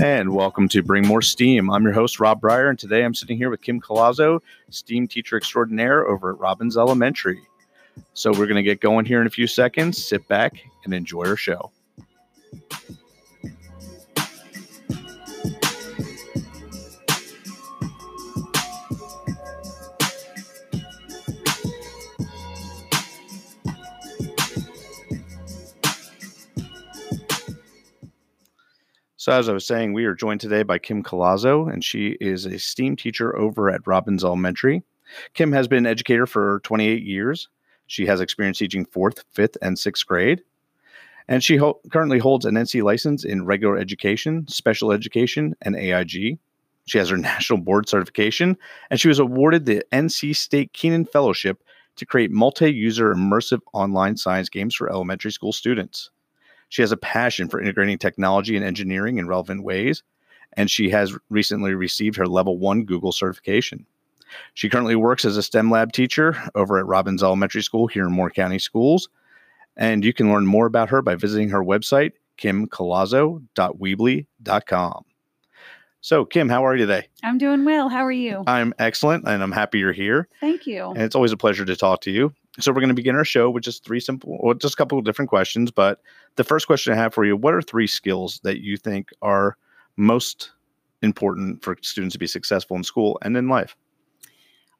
And welcome to Bring More Steam. I'm your host, Rob Breyer, and today I'm sitting here with Kim Colazzo, STEAM teacher extraordinaire over at Robbins Elementary. So we're going to get going here in a few seconds. Sit back and enjoy our show. So, as I was saying, we are joined today by Kim Colazzo, and she is a STEAM teacher over at Robbins Elementary. Kim has been an educator for 28 years. She has experience teaching fourth, fifth, and sixth grade. And she ho- currently holds an NC license in regular education, special education, and AIG. She has her national board certification, and she was awarded the NC State Kenan Fellowship to create multi user immersive online science games for elementary school students. She has a passion for integrating technology and engineering in relevant ways, and she has recently received her level one Google certification. She currently works as a STEM lab teacher over at Robbins Elementary School here in Moore County Schools. And you can learn more about her by visiting her website, kimcolazzo.weebly.com. So, Kim, how are you today? I'm doing well. How are you? I'm excellent, and I'm happy you're here. Thank you. And it's always a pleasure to talk to you. So, we're going to begin our show with just three simple, well, just a couple of different questions. But the first question I have for you What are three skills that you think are most important for students to be successful in school and in life?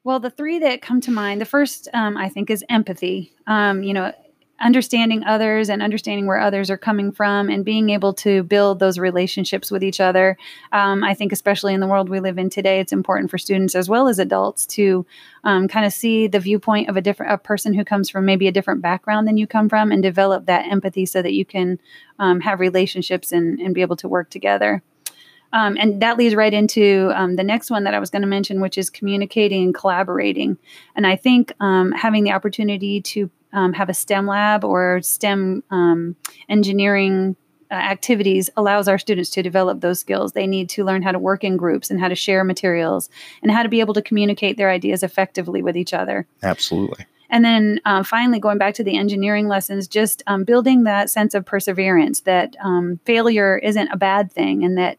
Well, the three that come to mind, the first um, I think is empathy. Um, you know, understanding others and understanding where others are coming from and being able to build those relationships with each other. Um, I think, especially in the world we live in today, it's important for students as well as adults to um, kind of see the viewpoint of a different a person who comes from maybe a different background than you come from and develop that empathy so that you can um, have relationships and, and be able to work together. Um, and that leads right into um, the next one that I was going to mention, which is communicating and collaborating. And I think um, having the opportunity to um, have a STEM lab or STEM um, engineering uh, activities allows our students to develop those skills. They need to learn how to work in groups and how to share materials and how to be able to communicate their ideas effectively with each other. Absolutely. And then um, finally, going back to the engineering lessons, just um, building that sense of perseverance that um, failure isn't a bad thing and that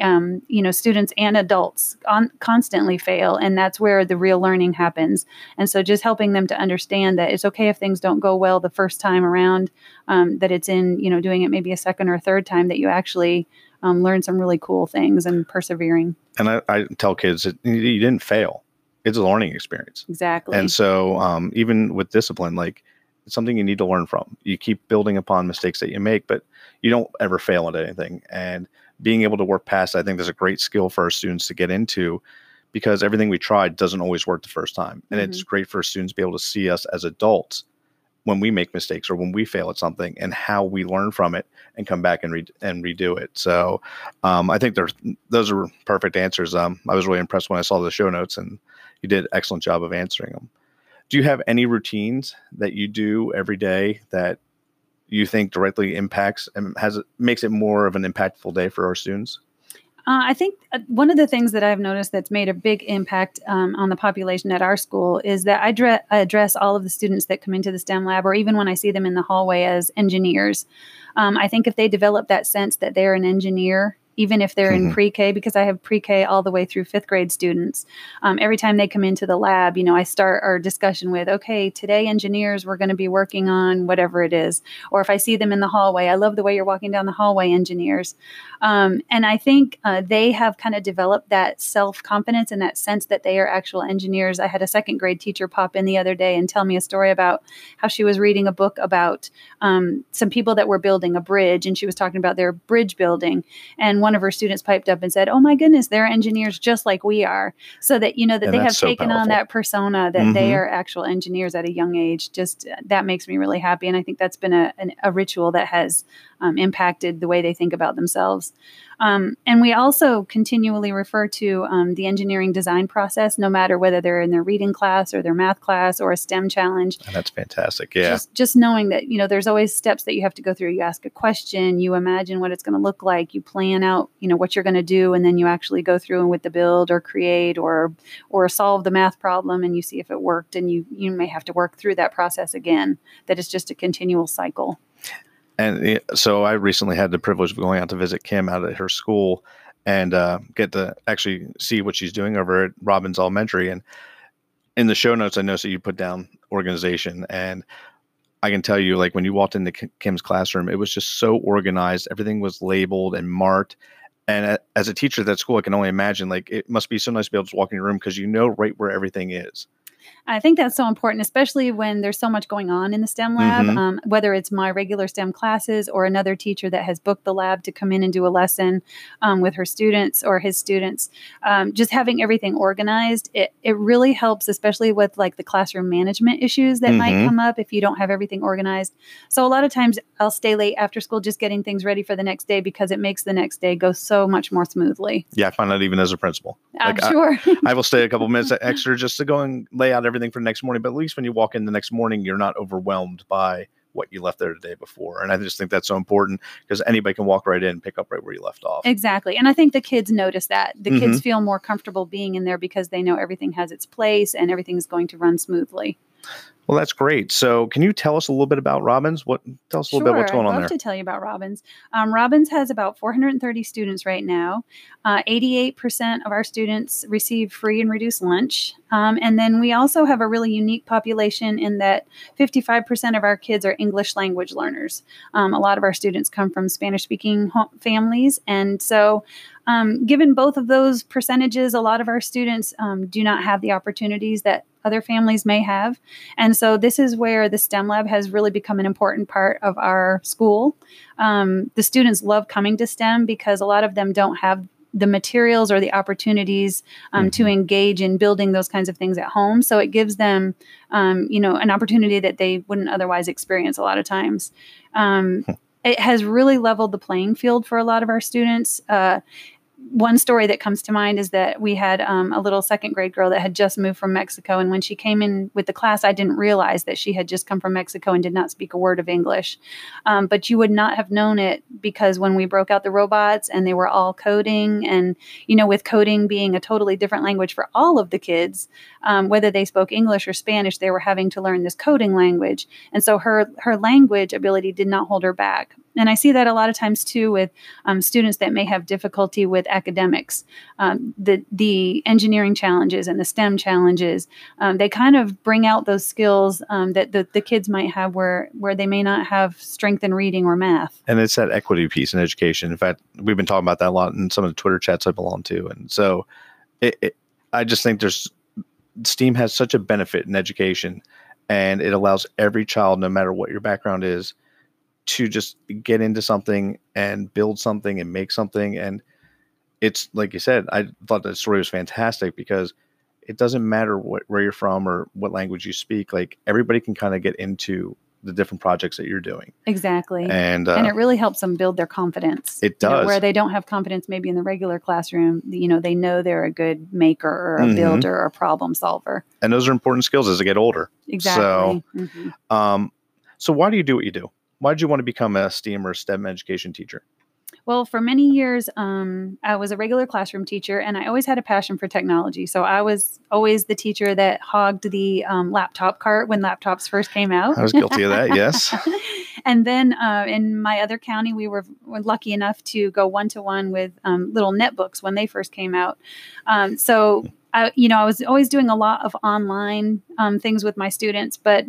um, you know students and adults on, constantly fail and that's where the real learning happens. And so just helping them to understand that it's okay if things don't go well the first time around um, that it's in you know doing it maybe a second or third time that you actually um, learn some really cool things and persevering. And I, I tell kids that you didn't fail. It's a learning experience. Exactly. And so um, even with discipline like it's something you need to learn from. You keep building upon mistakes that you make but you don't ever fail at anything. And being able to work past, I think there's a great skill for our students to get into because everything we tried doesn't always work the first time. And mm-hmm. it's great for students to be able to see us as adults when we make mistakes or when we fail at something and how we learn from it and come back and, re- and redo it. So um, I think there's, those are perfect answers. Um, I was really impressed when I saw the show notes and you did an excellent job of answering them. Do you have any routines that you do every day that you think directly impacts and has makes it more of an impactful day for our students? Uh, I think uh, one of the things that I've noticed that's made a big impact um, on the population at our school is that I, dre- I, address all of the students that come into the STEM lab, or even when I see them in the hallway as engineers. Um, I think if they develop that sense that they're an engineer even if they're mm-hmm. in pre-K, because I have pre-K all the way through fifth grade students. Um, every time they come into the lab, you know, I start our discussion with, okay, today engineers, we're going to be working on whatever it is. Or if I see them in the hallway, I love the way you're walking down the hallway, engineers. Um, and I think uh, they have kind of developed that self-confidence and that sense that they are actual engineers. I had a second grade teacher pop in the other day and tell me a story about how she was reading a book about um, some people that were building a bridge, and she was talking about their bridge building. And one of her students piped up and said, "Oh my goodness, they're engineers just like we are." So that you know that and they have so taken powerful. on that persona that mm-hmm. they are actual engineers at a young age. Just uh, that makes me really happy, and I think that's been a, an, a ritual that has um, impacted the way they think about themselves. Um, and we also continually refer to um, the engineering design process, no matter whether they're in their reading class or their math class or a STEM challenge. And that's fantastic. Yeah. Just, just knowing that, you know, there's always steps that you have to go through. You ask a question, you imagine what it's going to look like, you plan out, you know, what you're going to do, and then you actually go through and with the build or create or or solve the math problem and you see if it worked and you you may have to work through that process again. That is just a continual cycle. And so I recently had the privilege of going out to visit Kim out at her school and uh, get to actually see what she's doing over at Robbins Elementary. And in the show notes, I noticed that you put down organization. And I can tell you, like when you walked into Kim's classroom, it was just so organized. Everything was labeled and marked. And as a teacher at that school, I can only imagine like it must be so nice to be able to walk in your room because you know right where everything is. I think that's so important, especially when there's so much going on in the STEM lab, mm-hmm. um, whether it's my regular STEM classes or another teacher that has booked the lab to come in and do a lesson um, with her students or his students. Um, just having everything organized, it, it really helps, especially with like the classroom management issues that mm-hmm. might come up if you don't have everything organized. So a lot of times I'll stay late after school just getting things ready for the next day because it makes the next day go so much more smoothly. Yeah, I find that even as a principal. I'm like, sure. I, I will stay a couple minutes extra just to go and lay out everything for the next morning. But at least when you walk in the next morning, you're not overwhelmed by what you left there the day before. And I just think that's so important because anybody can walk right in and pick up right where you left off. Exactly. And I think the kids notice that. The mm-hmm. kids feel more comfortable being in there because they know everything has its place and everything is going to run smoothly. Well, that's great. So, can you tell us a little bit about Robbins? What tell us a little sure, bit what's going I'd on love there? to tell you about Robbins. Um, Robbins has about 430 students right now. Uh, 88% of our students receive free and reduced lunch, um, and then we also have a really unique population in that 55% of our kids are English language learners. Um, a lot of our students come from Spanish-speaking families, and so um, given both of those percentages, a lot of our students um, do not have the opportunities that other families may have. And so, this is where the STEM lab has really become an important part of our school. Um, the students love coming to STEM because a lot of them don't have the materials or the opportunities um, mm-hmm. to engage in building those kinds of things at home. So it gives them, um, you know, an opportunity that they wouldn't otherwise experience a lot of times. Um, it has really leveled the playing field for a lot of our students. Uh, one story that comes to mind is that we had um, a little second grade girl that had just moved from Mexico. And when she came in with the class, I didn't realize that she had just come from Mexico and did not speak a word of English. Um, but you would not have known it because when we broke out the robots and they were all coding, and, you know, with coding being a totally different language for all of the kids, um, whether they spoke English or Spanish, they were having to learn this coding language. And so her, her language ability did not hold her back. And I see that a lot of times too with um, students that may have difficulty with academics. Um, the, the engineering challenges and the STEM challenges, um, they kind of bring out those skills um, that the, the kids might have where, where they may not have strength in reading or math. And it's that equity piece in education. In fact, we've been talking about that a lot in some of the Twitter chats I belong to. And so it, it, I just think there's STEAM has such a benefit in education and it allows every child, no matter what your background is, to just get into something and build something and make something. And it's like you said, I thought that story was fantastic because it doesn't matter what, where you're from or what language you speak. Like everybody can kind of get into the different projects that you're doing. Exactly. And uh, and it really helps them build their confidence. It does. You know, where they don't have confidence maybe in the regular classroom, you know, they know they're a good maker or a mm-hmm. builder or a problem solver. And those are important skills as they get older. Exactly. So mm-hmm. um so why do you do what you do? Why did you want to become a STEAM or STEM education teacher? Well, for many years, um, I was a regular classroom teacher, and I always had a passion for technology. So I was always the teacher that hogged the um, laptop cart when laptops first came out. I was guilty of that, yes. and then uh, in my other county, we were, were lucky enough to go one to one with um, little netbooks when they first came out. Um, so I, you know, I was always doing a lot of online um, things with my students, but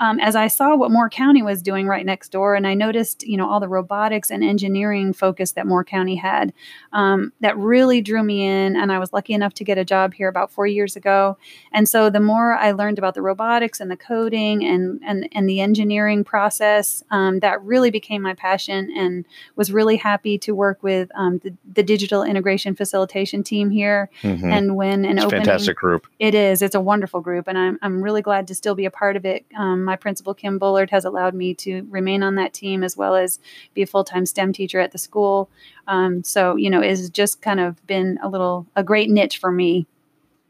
um, as I saw what Moore County was doing right next door, and I noticed, you know, all the robotics and engineering focus that Moore County had, um, that really drew me in. And I was lucky enough to get a job here about four years ago. And so the more I learned about the robotics and the coding and and and the engineering process, um, that really became my passion, and was really happy to work with um, the, the, digital integration facilitation team here. Mm-hmm. And when an it's opening, fantastic group, it is. It's a wonderful group, and I'm I'm really glad to still be a part of it. Um, My principal, Kim Bullard, has allowed me to remain on that team as well as be a full time STEM teacher at the school. Um, so, you know, it's just kind of been a little, a great niche for me.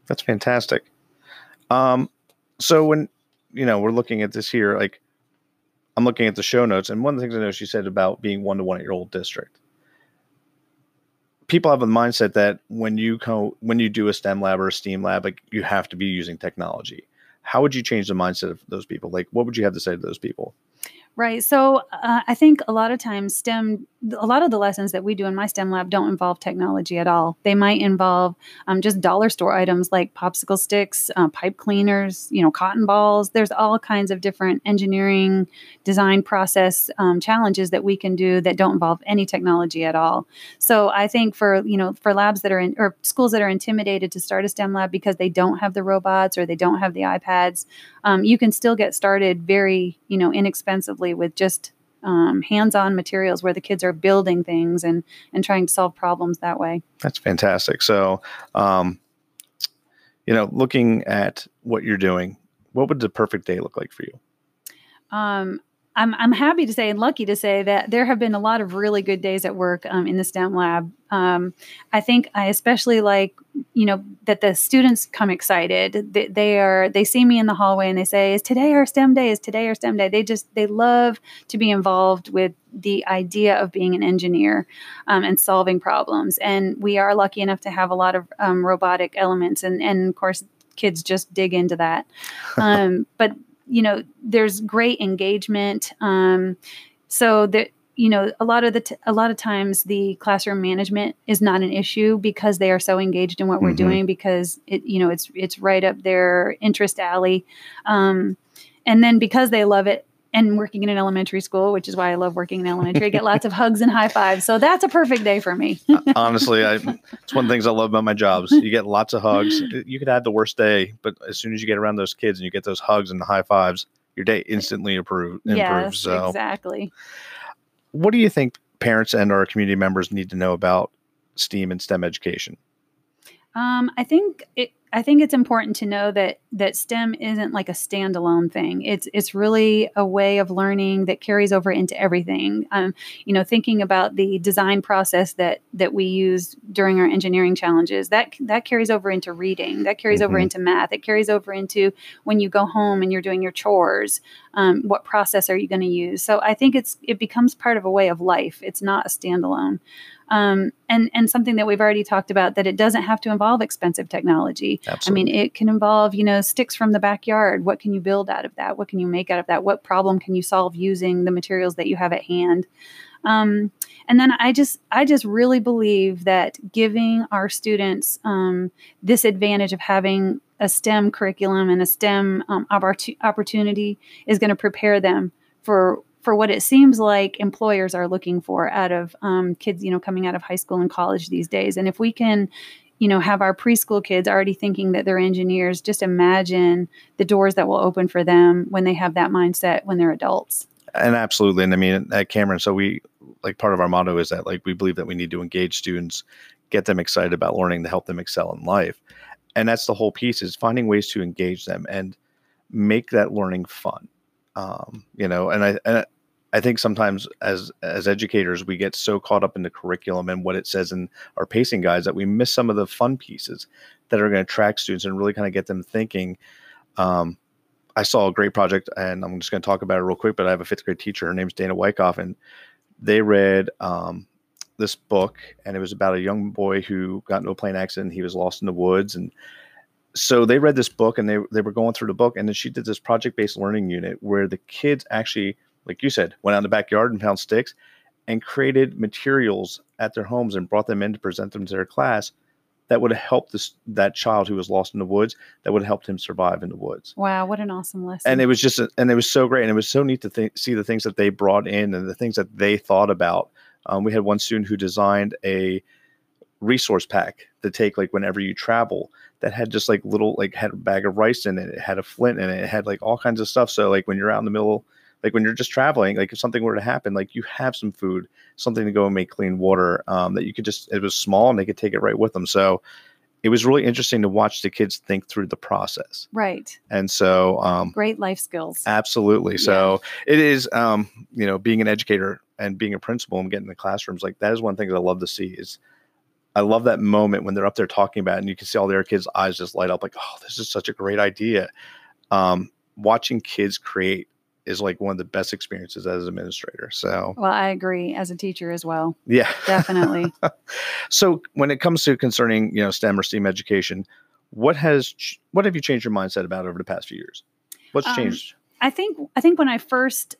That's fantastic. Um, so when, you know, we're looking at this here, like I'm looking at the show notes, and one of the things I know she said about being one to one at your old district people have a mindset that when you co- when you do a STEM lab or a STEAM lab, like you have to be using technology. How would you change the mindset of those people? Like, what would you have to say to those people? Right. So uh, I think a lot of times STEM, a lot of the lessons that we do in my STEM lab don't involve technology at all. They might involve um, just dollar store items like popsicle sticks, uh, pipe cleaners, you know, cotton balls. There's all kinds of different engineering, design process um, challenges that we can do that don't involve any technology at all. So I think for you know for labs that are in or schools that are intimidated to start a STEM lab because they don't have the robots or they don't have the iPads, um, you can still get started very you know inexpensively with just um, hands-on materials where the kids are building things and and trying to solve problems that way. That's fantastic. So, um, you know, looking at what you're doing, what would the perfect day look like for you? Um, I'm, I'm happy to say and lucky to say that there have been a lot of really good days at work um, in the STEM lab. Um, I think I especially like, you know, that the students come excited. They, they, are they see me in the hallway and they say, "Is today our STEM day? Is today our STEM day?" They just they love to be involved with the idea of being an engineer um, and solving problems. And we are lucky enough to have a lot of um, robotic elements, and and of course kids just dig into that. Um, but you know, there's great engagement. Um, so that you know, a lot of the t- a lot of times the classroom management is not an issue because they are so engaged in what mm-hmm. we're doing because it you know it's it's right up their interest alley. Um, and then because they love it, and working in an elementary school, which is why I love working in elementary. I get lots of hugs and high fives. So that's a perfect day for me. Honestly, I, it's one of the things I love about my jobs. You get lots of hugs. You could have the worst day, but as soon as you get around those kids and you get those hugs and the high fives, your day instantly improve, improves. Yes, so, exactly. What do you think parents and our community members need to know about STEAM and STEM education? Um, I think it, I think it's important to know that that STEM isn't like a standalone thing. It's it's really a way of learning that carries over into everything. Um, you know, thinking about the design process that that we use during our engineering challenges that that carries over into reading. That carries mm-hmm. over into math. It carries over into when you go home and you're doing your chores. Um, what process are you going to use? So I think it's it becomes part of a way of life. It's not a standalone um, and and something that we've already talked about that it doesn't have to involve expensive technology. Absolutely. I mean, it can involve you know sticks from the backyard. What can you build out of that? What can you make out of that? What problem can you solve using the materials that you have at hand? Um, and then I just I just really believe that giving our students um, this advantage of having a STEM curriculum and a STEM um, opportunity is going to prepare them for for what it seems like employers are looking for out of um, kids, you know, coming out of high school and college these days. And if we can, you know, have our preschool kids already thinking that they're engineers, just imagine the doors that will open for them when they have that mindset when they're adults. And absolutely. And I mean, at Cameron, so we, like, part of our motto is that, like, we believe that we need to engage students, get them excited about learning to help them excel in life. And that's the whole piece is finding ways to engage them and make that learning fun. Um, you know, and I, and I think sometimes as as educators we get so caught up in the curriculum and what it says in our pacing guides that we miss some of the fun pieces that are going to attract students and really kind of get them thinking. Um, I saw a great project, and I'm just going to talk about it real quick. But I have a fifth grade teacher. Her name's Dana Wyckoff, and they read um, this book, and it was about a young boy who got into a plane accident. He was lost in the woods, and so they read this book, and they they were going through the book, and then she did this project based learning unit where the kids actually like you said, went out in the backyard and found sticks and created materials at their homes and brought them in to present them to their class that would have helped this that child who was lost in the woods that would have helped him survive in the woods. Wow what an awesome lesson. And it was just and it was so great and it was so neat to think, see the things that they brought in and the things that they thought about. Um, we had one student who designed a resource pack to take like whenever you travel that had just like little like had a bag of rice in it it had a flint in it it had like all kinds of stuff. So like when you're out in the middle like when you're just traveling, like if something were to happen, like you have some food, something to go and make clean water um, that you could just, it was small and they could take it right with them. So it was really interesting to watch the kids think through the process. Right. And so, um, Great life skills. absolutely. So it is, um, you know, being an educator and being a principal and getting in the classrooms, like that is one thing that I love to see is I love that moment when they're up there talking about it and you can see all their kids' eyes just light up like, oh, this is such a great idea. Um, watching kids create is like one of the best experiences as an administrator. So Well, I agree as a teacher as well. yeah. Definitely. So when it comes to concerning, you know, STEM or STEAM education, what has what have you changed your mindset about over the past few years? What's Um, changed? I think I think when I first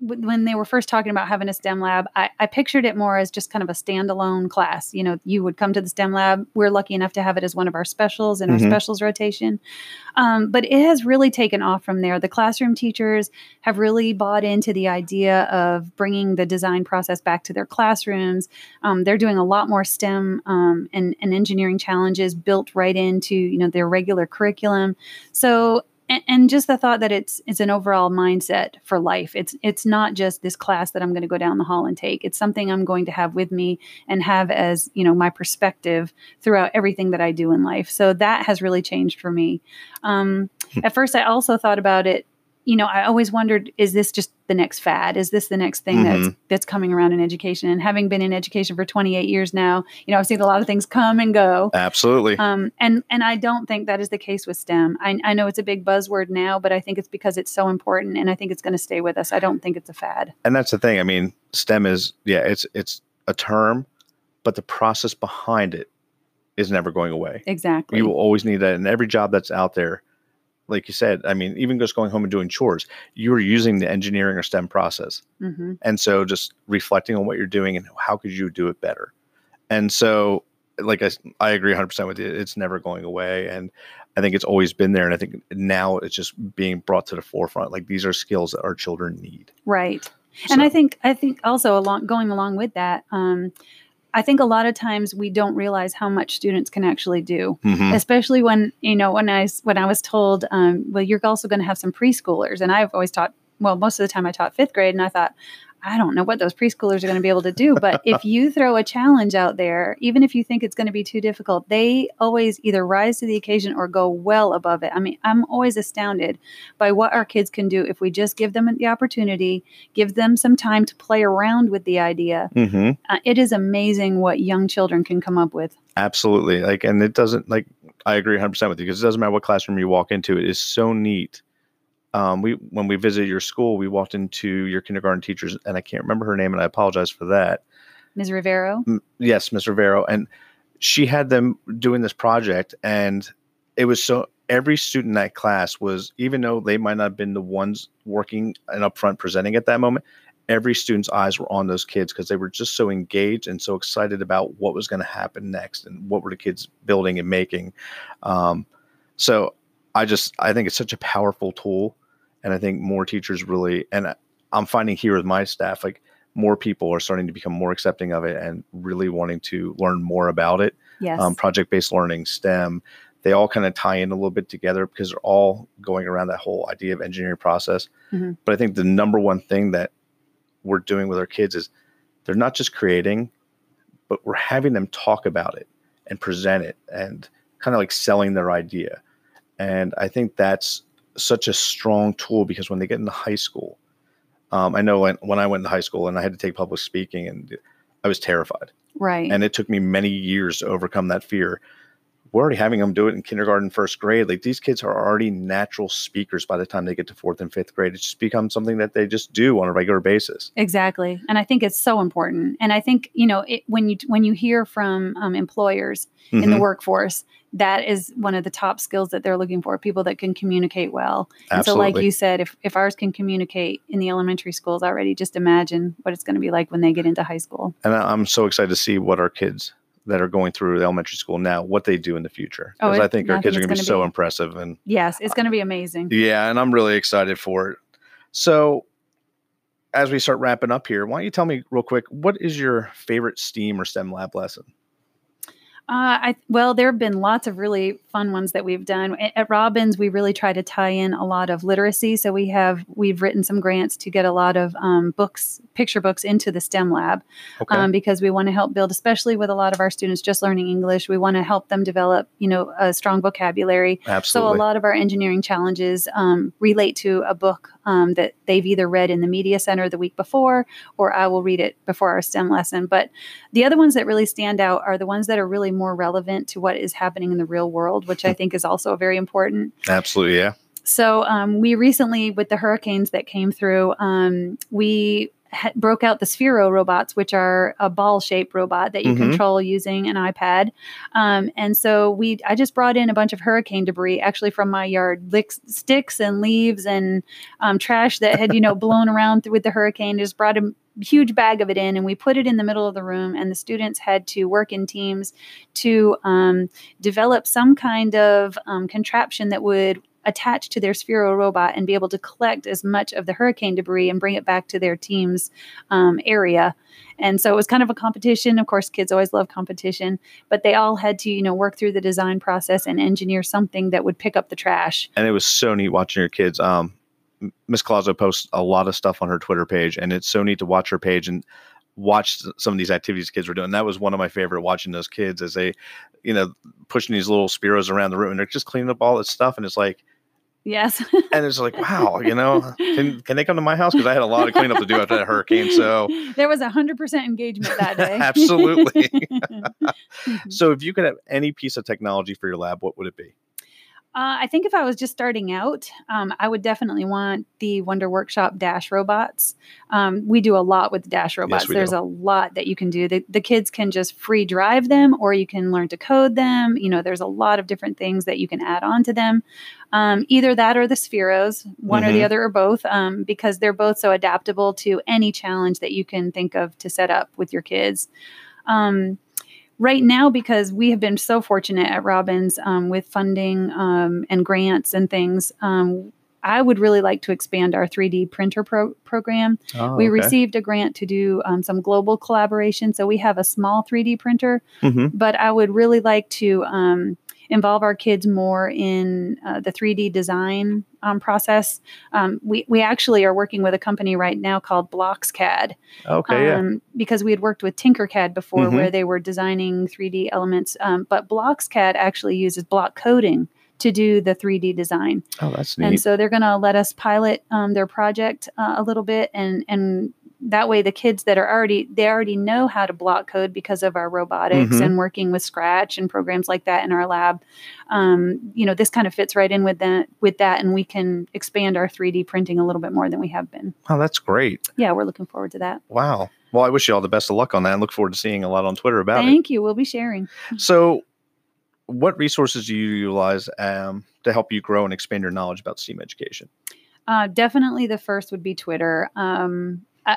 when they were first talking about having a STEM lab, I, I pictured it more as just kind of a standalone class. You know, you would come to the STEM lab. We're lucky enough to have it as one of our specials in Mhm. our specials rotation. Um, but it has really taken off from there. The classroom teachers have really bought into the idea of bringing the design process back to their classrooms. Um, they're doing a lot more STEM um, and, and engineering challenges built right into you know their regular curriculum. So and, and just the thought that it's it's an overall mindset for life. It's it's not just this class that I'm going to go down the hall and take. It's something I'm going to have with me and have as you know my perspective throughout everything that I do in life. So that has really changed for me. Um, at first, I also thought about it. You know, I always wondered: Is this just the next fad? Is this the next thing that's that's coming around in education? And having been in education for 28 years now, you know, I've seen a lot of things come and go. Absolutely. Um, and and I don't think that is the case with STEM. I, I know it's a big buzzword now, but I think it's because it's so important, and I think it's going to stay with us. I don't think it's a fad. and that's the thing. I mean, STEM is yeah, it's it's a term, but the process behind it is never going away. Exactly. You will always need that in every job that's out there. Like you said, I mean, even just going home and doing chores, you are using the engineering or STEM process. hmm And so just reflecting on what you're doing and how could you do it better. And so like I, I agree 100% with you. It's never going away. And I think it's always been there. And I think now it's just being brought to the forefront. Like these are skills that our children need. Right. And I think I think also along going along with that, um, I think a lot of times we don't realize how much students can actually do. Mhm. especially when you know when I when I was told, um, well, you're also going to have some preschoolers, and I've always taught. Well, most of the time I taught fifth grade, and I thought, I don't know what those preschoolers are going to be able to do. But if you throw a challenge out there, even if you think it's going to be too difficult, they always either rise to the occasion or go well above it. I mean, I'm always astounded by what our kids can do if we just give them the opportunity, give them some time to play around with the idea. Mhm. Uh, it is amazing what young children can come up with. Absolutely. Like, and it doesn't like, I agree 100% with you because it doesn't matter what classroom you walk into. It is so neat. Um, we, when we visited your school, we walked into your kindergarten teachers and I can't remember her name and I apologize for that. Ms. Rivero. M- yes, Ms. Rivero, and she had them doing this project, and it was so every student in that class was, even though they might not have been the ones working and up front presenting at that moment, every student's eyes were on those kids because they were just so engaged and so excited about what was going to happen next and what were the kids building and making. Um, so I just I think it's such a powerful tool, and I think more teachers really and I'm finding here with my staff like more people are starting to become more accepting of it and really wanting to learn more about it. Yes. Um, project based learning, STEM, they all kind of tie in a little bit together because they're all going around that whole idea of engineering process. Mhm. But I think the number one thing that we're doing with our kids is they're not just creating, but we're having them talk about it and present it and kind of like selling their idea. And I think that's such a strong tool because when they get into high school, um, I know when, when I went to high school and I had to take public speaking and I was terrified. right. And it took me many years to overcome that fear. We're already having them do it in kindergarten, first grade. Like these kids are already natural speakers by the time they get to fourth and fifth grade. It's just become something that they just do on a regular basis. Exactly, and I think it's so important. And I think you know it, when you when you hear from um, employers in the Mhm. workforce, that is one of the top skills that they're looking for: people that can communicate well. And so, like you said, if if ours can communicate in the elementary schools already, just imagine what it's going to be like when they get into high school. and I'm so excited to see what our kids that are going through elementary school now, what they do in the future. Oh, Because it- I think I our think kids are going to be so impressive. And Yes, it's going to be amazing. yeah, and I'm really excited for it. So, as we start wrapping up here, why don't you tell me real quick, what is your favorite STEAM or STEM lab lesson? Uh, I well, there have been lots of really fun ones that we've done at, Robbins. We really try to tie in a lot of literacy, so we have we've written some grants to get a lot of um, books, picture books, into the STEM lab Okay. um, because we want to help build, especially with a lot of our students just learning English. We want to help them develop, you know, a strong vocabulary. Absolutely. So a lot of our engineering challenges um, relate to a book um, that they've either read in the media center the week before, or I will read it before our STEM lesson. But the other ones that really stand out are the ones that are really more relevant to what is happening in the real world, which I think is also very important. Absolutely. Yeah. So um, we recently, with the hurricanes that came through, um, we ha- broke out the Sphero robots, which are a ball-shaped robot that you Mhm. control using an iPad. Um, and so we, I just brought in a bunch of hurricane debris, actually from my yard, licks, sticks and leaves and um, trash that had you know blown around th- with the hurricane. Just brought a huge bag of it in, and we put it in the middle of the room. And the students had to work in teams to um, develop some kind of um, contraption that would attach to their Sphero robot and be able to collect as much of the hurricane debris and bring it back to their team's um, area. And so it was kind of a competition. Of course, kids always love competition, but they all had to, you know, work through the design process and engineer something that would pick up the trash. and it was so neat watching your kids. Um, Miss Colazzo posts a lot of stuff on her Twitter page, and it's so neat to watch her page and watch some of these activities kids were doing. That was one of my favorite watching those kids as they, you know, pushing these little Spheros around the room and they're just cleaning up all this stuff. And it's like, Yes. and it's like, wow, you know, can, can they come to my house? Because I had a lot of cleanup to do after that hurricane. So, there was a hundred percent engagement that day. Absolutely. So if you could have any piece of technology for your lab, what would it be? Uh, I think if I was just starting out, um, I would definitely want the Wonder Workshop Dash robots. Um, we do a lot with Dash robots. we There's do. a lot that you can do. The, the kids can just free drive them, or you can learn to code them. You know, there's a lot of different things that you can add on to them. Um, either that or the Spheros, one or the Mhm. other or both, um, because they're both so adaptable to any challenge that you can think of to set up with your kids. Um, right now because we have been so fortunate at Robbins um, with funding um, and grants and things. Um, I would really like to expand our 3D printer pro- program. Oh, we received a grant to do um, some global collaboration, so we have a small 3D printer. hmm But I would really like to um, involve our kids more in uh, the 3D design um, process. Um, we we actually are working with a company right now called BlocksCAD Okay. Yeah. um, because we had worked with Tinkercad before, Mhm. where they were designing 3D elements. Um, but BlocksCAD actually uses block coding to do the 3D design, Oh, that's neat. and so they're going to let us pilot um, their project uh, a little bit, and and that way the kids that are already they already know how to block code because of our robotics Mhm. and working with Scratch and programs like that in our lab. Um, you know, this kind of fits right in with that with that, and we can expand our 3D printing a little bit more than we have been. Oh, that's great. Yeah, we're looking forward to that. Wow. Well, I wish you all the best of luck on that and look forward to seeing a lot on Twitter about it. Thank you. We'll be sharing. So, what resources do you utilize um, to help you grow and expand your knowledge about STEAM education? Uh, definitely, the first would be Twitter. Um, uh,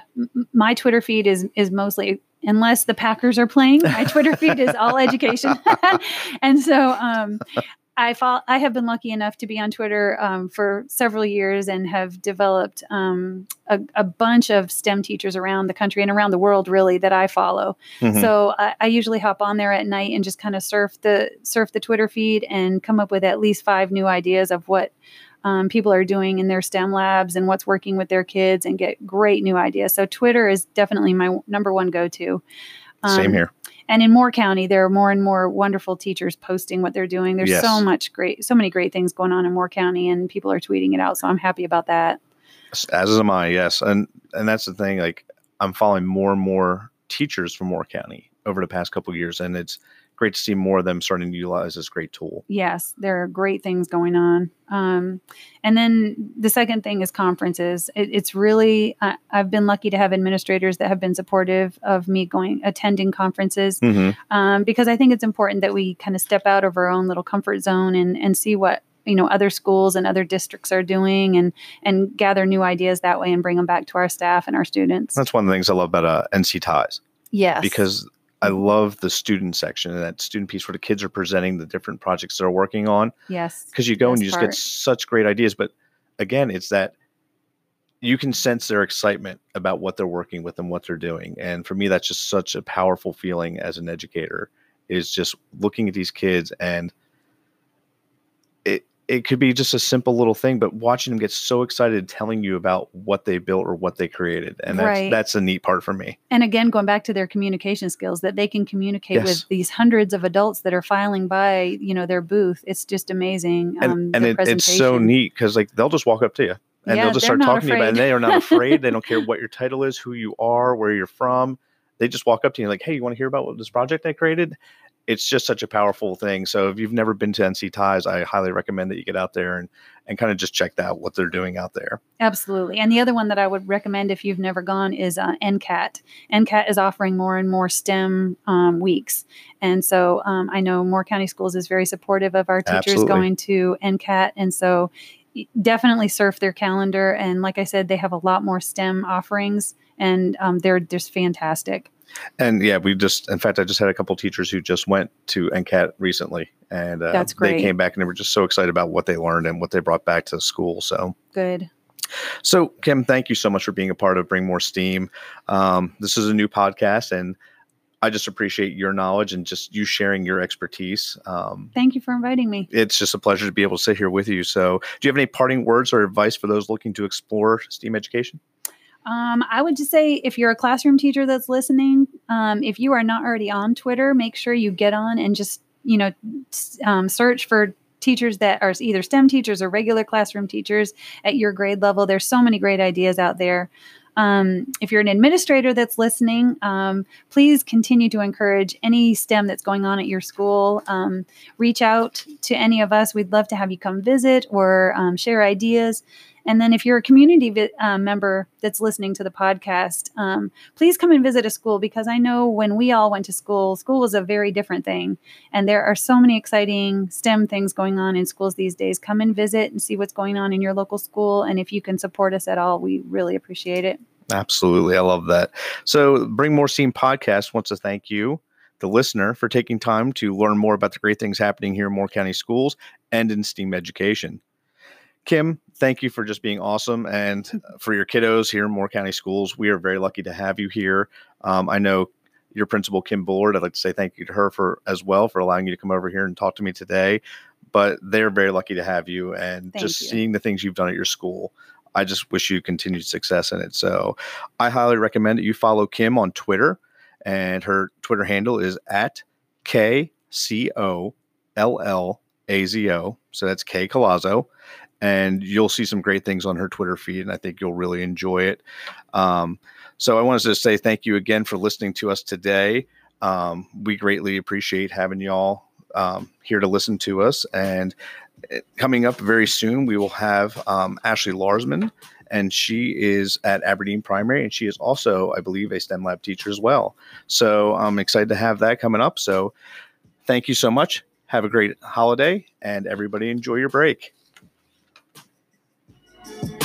my Twitter feed is is mostly, unless the Packers are playing, my Twitter feed is all education, and so um, I fol- I have been lucky enough to be on Twitter um, for several years and have developed um, a, a bunch of STEM teachers around the country and around the world, really, that I follow. Mhm. So I, I usually hop on there at night and just kind of surf the surf the Twitter feed and come up with at least five new ideas of what um, people are doing in their STEM labs and what's working with their kids and get great new ideas. So Twitter is definitely my number one go to. Same here. And in Moore County, there are more and more wonderful teachers posting what they're doing. There's Yes. so much great, so many great things going on in Moore County, and people are tweeting it out. So I'm happy about that. As am I. Yes, and and that's the thing. Like, I'm following more and more teachers from Moore County over the past couple of years, and it's great to see more of them starting to utilize this great tool. Yes, there are great things going on. Um, and then the second thing is conferences. It, it's really I, I've been lucky to have administrators that have been supportive of me going attending conferences hmm um, because I think it's important that we kind of step out of our own little comfort zone and and see what you know other schools and other districts are doing and and gather new ideas that way and bring them back to our staff and our students. That's one of the things I love about uh, NCTIES yes, because I love the student section and that student piece where the kids are presenting the different projects they're working on. yes, Because you go and you just part. get such great ideas, but again, it's that you can sense their excitement about what they're working with and what they're doing. And for me, that's just such a powerful feeling as an educator is just looking at these kids and it could be just a simple little thing, but watching them get so excited telling you about what they built or what they created. And that's Right. that's a neat part for me. And again, going back to their communication skills, that they can communicate Yes. with these hundreds of adults that are filing by, you know, their booth. It's just amazing. And um, and it, it's so neat because like they'll just walk up to you and Yeah, they'll just start talking to you about it. And they are not afraid. they don't care what your title is, who you are, where you're from. They just walk up to you like, hey, you want to hear about what this project I created? It's just such a powerful thing. So if you've never been to NCTIES, I highly recommend that you get out there and and kind of just check out what they're doing out there. Absolutely. And the other one that I would recommend if you've never gone is uh, NCCAT. NCCAT is offering more and more STEM um, weeks. And so um, I know Moore County Schools is very supportive of our teachers Absolutely. going to NCCAT. And so definitely surf their calendar. And like I said, they have a lot more STEM offerings and um, they're just fantastic. And yeah, we just, in fact, I just had a couple teachers who just went to NCCAT recently, and uh, That's they came back and they were just so excited about what they learned and what they brought back to school. So, Good. so Kim, thank you so much for being a part of Bring More Steam. Um, this is a new podcast, and I just appreciate your knowledge and just you sharing your expertise. Um, Thank you for inviting me. it's just a pleasure to be able to sit here with you. So, do you have any parting words or advice for those looking to explore STEAM education? Um, I would just say if you're a classroom teacher that's listening, um, if you are not already on Twitter, make sure you get on and just, you know, um, search for teachers that are either STEM teachers or regular classroom teachers at your grade level. There's so many great ideas out there. Um, if you're an administrator that's listening, um, please continue to encourage any STEM that's going on at your school. Um, reach out to any of us. We'd love to have you come visit or um, share ideas. And then, if you're a community vi- uh, member that's listening to the podcast, um, please come and visit a school because I know when we all went to school, school was a very different thing. And there are so many exciting STEM things going on in schools these days. Come and visit and see what's going on in your local school. And if you can support us at all, we really appreciate it. Absolutely. I love that. So, Bring More Steam podcast wants to thank you, the listener, for taking time to learn more about the great things happening here in Moore County Schools and in STEAM education. Kim, thank you for just being awesome and for your kiddos here in Moore County Schools. We are very lucky to have you here. Um, I know your principal, Kim Bullard. I'd like to say thank you to her for as well for allowing you to come over here and talk to me today. But they're very lucky to have you and Thank just you. seeing the things you've done at your school. I just wish you continued success in it. So I highly recommend that you follow Kim on Twitter, and her Twitter handle is at K C O L L A Z O. So that's K Colazzo. And you'll see some great things on her Twitter feed, and I think you'll really enjoy it. Um, so I wanted to say thank you again for listening to us today. Um, we greatly appreciate having y'all um, here to listen to us. And uh, coming up very soon, we will have um, Ashley Larsman, and she is at Aberdeen Primary, and she is also, I believe, a STEM lab teacher as well. So I'm excited to have that coming up. So thank you so much. Have a great holiday, and everybody enjoy your break. Thank you.